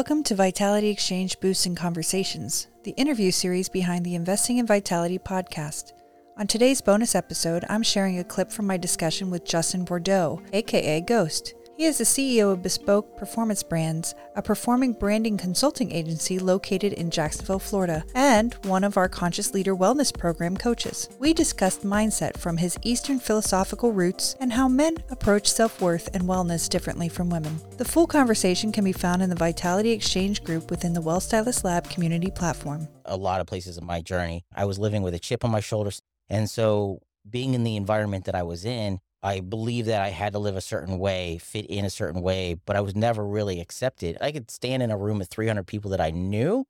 Welcome to Vitality Exchange Boosts and Conversations, the interview series behind the Investing in Vitality podcast. On today's bonus episode, I'm sharing a clip from my discussion with Justin Bordeaux, aka Geauxst. He is the CEO of Bespoke Performance Brands, a performing branding consulting agency located in Jacksonville, Florida, and one of our Conscious Leader Wellness Program coaches. We discussed mindset from his Eastern philosophical roots and how men approach self worth and wellness differently from women. The full conversation can be found in the Vitality Exchange group within the Well Stylist Lab community platform. A lot of places in my journey, I was living with a chip on my shoulders. And so, being in the environment that I was in, I believe that I had to live a certain way, fit in a certain way, but I was never really accepted. I could stand in a room of 300 people that I knew,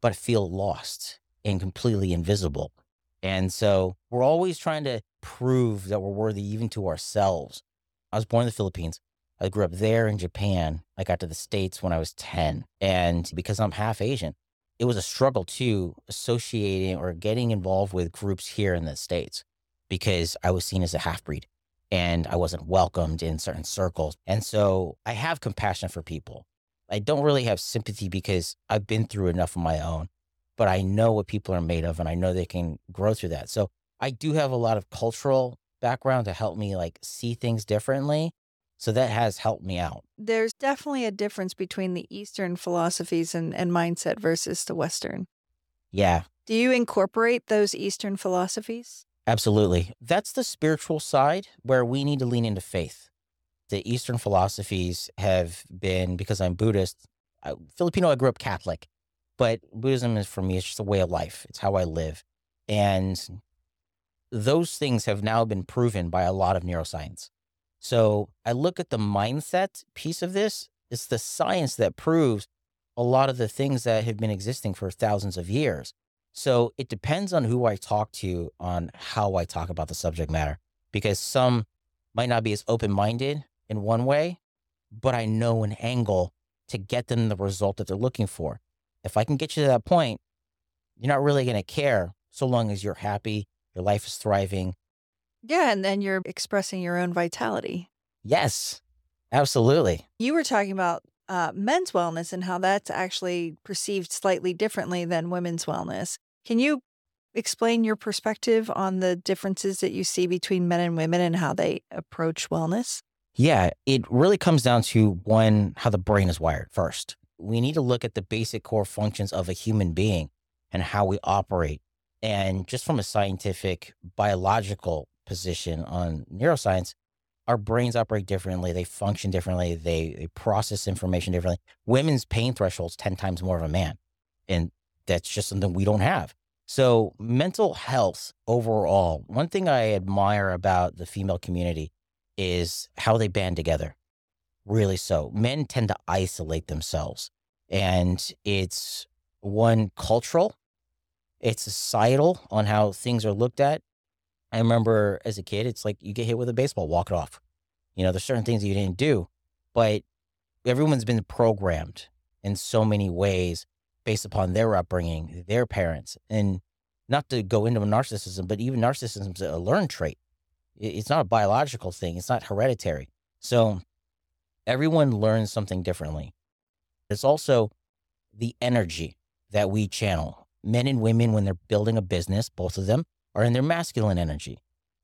but feel lost and completely invisible. And so we're always trying to prove that we're worthy even to ourselves. I was born in the Philippines. I grew up there in Japan. I got to the States when I was 10. And because I'm half Asian, it was a struggle too, associating or getting involved with groups here in the States because I was seen as a half breed and I wasn't welcomed in certain circles. And so I have compassion for people. I don't really have sympathy because I've been through enough of my own, but I know what people are made of and I know they can grow through that. So I do have a lot of cultural background to help me like see things differently. So that has helped me out. There's definitely a difference between the Eastern philosophies and, and mindset versus the Western. Yeah. Do you incorporate those Eastern philosophies? Absolutely. That's the spiritual side where we need to lean into faith. The Eastern philosophies have been, because I'm Buddhist, I, Filipino, I grew up Catholic, but Buddhism is for me, it's just a way of life. It's how I live. And those things have now been proven by a lot of neuroscience. So I look at the mindset piece of this. It's the science that proves a lot of the things that have been existing for thousands of years. So it depends on who I talk to on how I talk about the subject matter, because some might not be as open minded in one way, but I know an angle to get them the result that they're looking for. If I can get you to that point, you're not really going to care so long as you're happy, your life is thriving. Yeah. And then you're expressing your own vitality. Yes, absolutely. You were talking about uh, men's wellness and how that's actually perceived slightly differently than women's wellness. Can you explain your perspective on the differences that you see between men and women and how they approach wellness? Yeah, it really comes down to one, how the brain is wired first. We need to look at the basic core functions of a human being and how we operate. And just from a scientific, biological position on neuroscience, our brains operate differently. They function differently. They, they process information differently. Women's pain thresholds 10 times more of a man. And that's just something we don't have. So, mental health overall, one thing I admire about the female community is how they band together. Really so. Men tend to isolate themselves. And it's one cultural, it's societal on how things are looked at. I remember as a kid, it's like you get hit with a baseball, walk it off. You know, there's certain things you didn't do, but everyone's been programmed in so many ways based upon their upbringing, their parents, and not to go into narcissism, but even narcissism is a learned trait. It's not a biological thing. It's not hereditary. So everyone learns something differently. It's also the energy that we channel. Men and women, when they're building a business, both of them are in their masculine energy.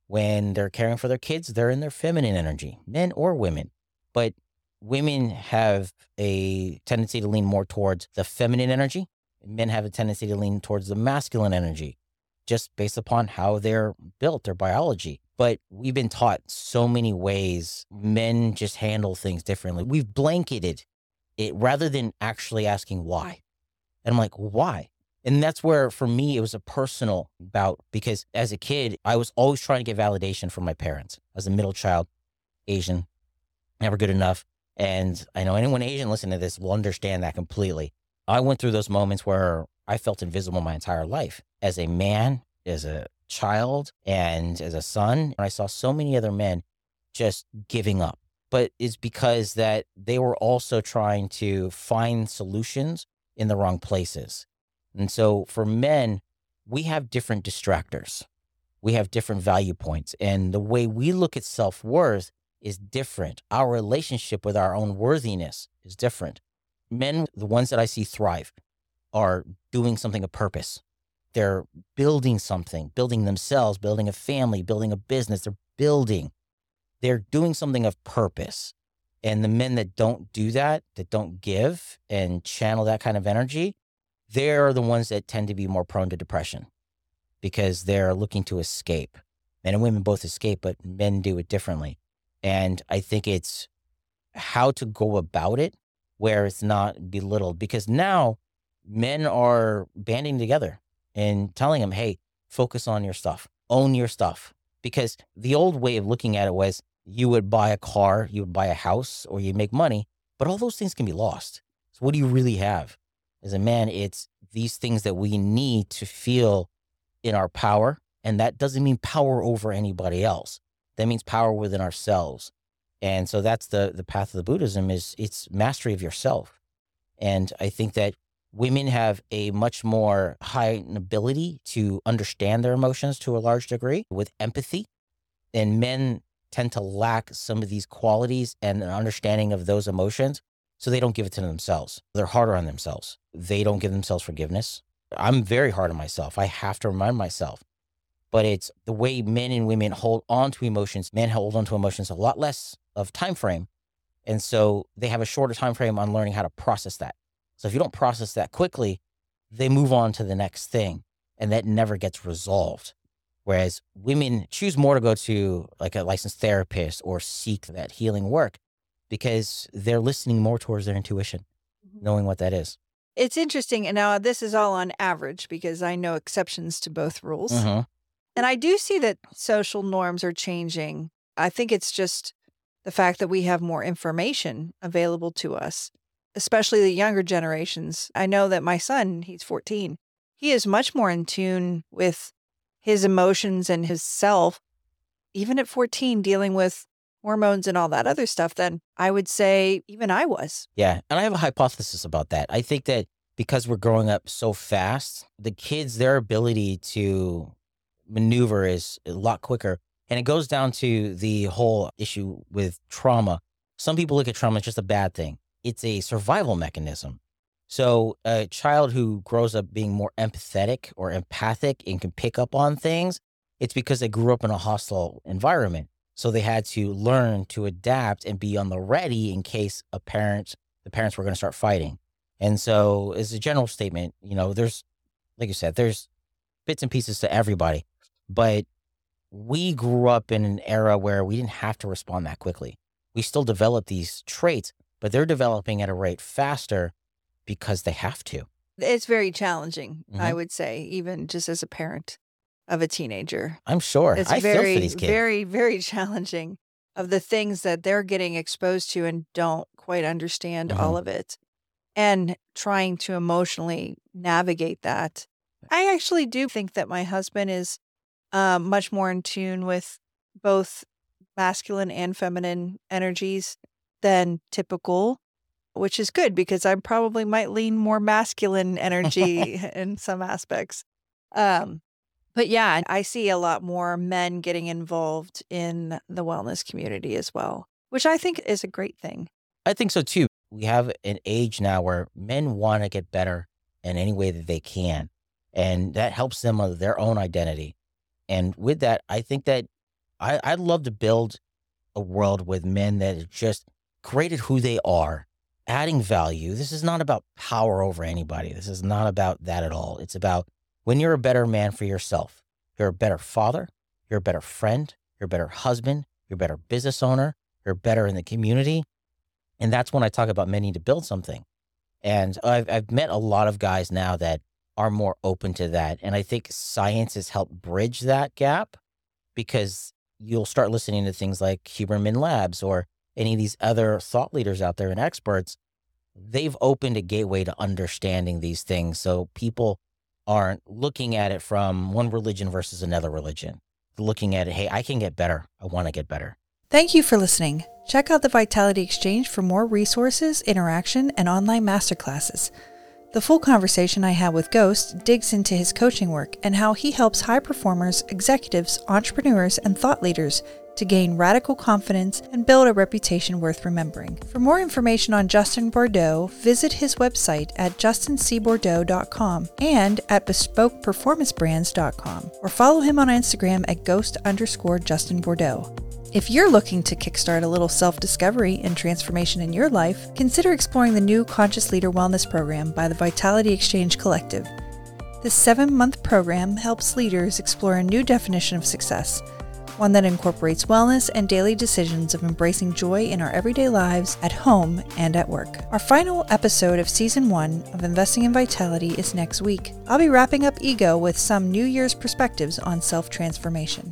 When they're caring for their kids, they're in their feminine energy, men or women. But women have a tendency to lean more towards the feminine energy. Men have a tendency to lean towards the masculine energy, just based upon how they're built, their biology. But we've been taught so many ways men just handle things differently. We've blanketed it rather than actually asking why. And I'm like, why? And that's where, for me, it was a personal bout because as a kid, I was always trying to get validation from my parents. As a middle child, Asian, never good enough. And I know anyone Asian listening to this will understand that completely. I went through those moments where I felt invisible my entire life as a man, as a child, and as a son. And I saw so many other men just giving up. But it's because that they were also trying to find solutions in the wrong places. And so for men, we have different distractors. We have different value points. And the way we look at self worth is different. Our relationship with our own worthiness is different. Men, the ones that I see thrive, are doing something of purpose. They're building something, building themselves, building a family, building a business. They're building. They're doing something of purpose. And the men that don't do that, that don't give and channel that kind of energy, they're the ones that tend to be more prone to depression because they're looking to escape. Men and women both escape, but men do it differently. And I think it's how to go about it where it's not belittled because now men are banding together and telling them, hey, focus on your stuff, own your stuff. Because the old way of looking at it was you would buy a car, you would buy a house, or you make money, but all those things can be lost. So, what do you really have? As a man, it's these things that we need to feel in our power. And that doesn't mean power over anybody else. That means power within ourselves. And so that's the the path of the Buddhism is it's mastery of yourself. And I think that women have a much more high ability to understand their emotions to a large degree with empathy. And men tend to lack some of these qualities and an understanding of those emotions. So they don't give it to themselves. They're harder on themselves. They don't give themselves forgiveness. I'm very hard on myself. I have to remind myself. But it's the way men and women hold on to emotions. Men hold on to emotions a lot less of time frame. And so they have a shorter time frame on learning how to process that. So if you don't process that quickly, they move on to the next thing and that never gets resolved. Whereas women choose more to go to like a licensed therapist or seek that healing work because they're listening more towards their intuition, mm-hmm. knowing what that is. It's interesting. And now this is all on average because I know exceptions to both rules. Mm-hmm. And I do see that social norms are changing. I think it's just the fact that we have more information available to us, especially the younger generations. I know that my son, he's 14, he is much more in tune with his emotions and his self, even at 14, dealing with hormones and all that other stuff, than I would say even I was. Yeah. And I have a hypothesis about that. I think that because we're growing up so fast, the kids, their ability to maneuver is a lot quicker. And it goes down to the whole issue with trauma. Some people look at trauma as just a bad thing, it's a survival mechanism. So, a child who grows up being more empathetic or empathic and can pick up on things, it's because they grew up in a hostile environment. So, they had to learn to adapt and be on the ready in case a parent, the parents were going to start fighting. And so, as a general statement, you know, there's, like you said, there's bits and pieces to everybody, but we grew up in an era where we didn't have to respond that quickly. We still develop these traits, but they're developing at a rate faster because they have to. It's very challenging, mm-hmm. I would say, even just as a parent of a teenager. I'm sure. It's I very, very, very challenging of the things that they're getting exposed to and don't quite understand mm-hmm. all of it and trying to emotionally navigate that. I actually do think that my husband is uh, much more in tune with both masculine and feminine energies than typical which is good because I probably might lean more masculine energy in some aspects. Um, but yeah, I see a lot more men getting involved in the wellness community as well, which I think is a great thing. I think so too. We have an age now where men want to get better in any way that they can, and that helps them with their own identity. And with that, I think that I, I'd love to build a world with men that just created who they are adding value. This is not about power over anybody. This is not about that at all. It's about when you're a better man for yourself, you're a better father, you're a better friend, you're a better husband, you're a better business owner, you're better in the community. And that's when I talk about men need to build something. And I've, I've met a lot of guys now that are more open to that. And I think science has helped bridge that gap because you'll start listening to things like Huberman Labs or any of these other thought leaders out there and experts, they've opened a gateway to understanding these things. So people aren't looking at it from one religion versus another religion. They're looking at it, hey, I can get better. I want to get better. Thank you for listening. Check out the Vitality Exchange for more resources, interaction, and online masterclasses. The full conversation I had with Geauxst digs into his coaching work and how he helps high performers, executives, entrepreneurs, and thought leaders to gain radical confidence and build a reputation worth remembering. For more information on Justin Bordeaux, visit his website at justincbordeaux.com and at bespokeperformancebrands.com or follow him on Instagram at ghost underscore Justin Bordeaux. If you're looking to kickstart a little self discovery and transformation in your life, consider exploring the new Conscious Leader Wellness Program by the Vitality Exchange Collective. This seven month program helps leaders explore a new definition of success, one that incorporates wellness and daily decisions of embracing joy in our everyday lives at home and at work. Our final episode of season one of Investing in Vitality is next week. I'll be wrapping up Ego with some New Year's perspectives on self transformation.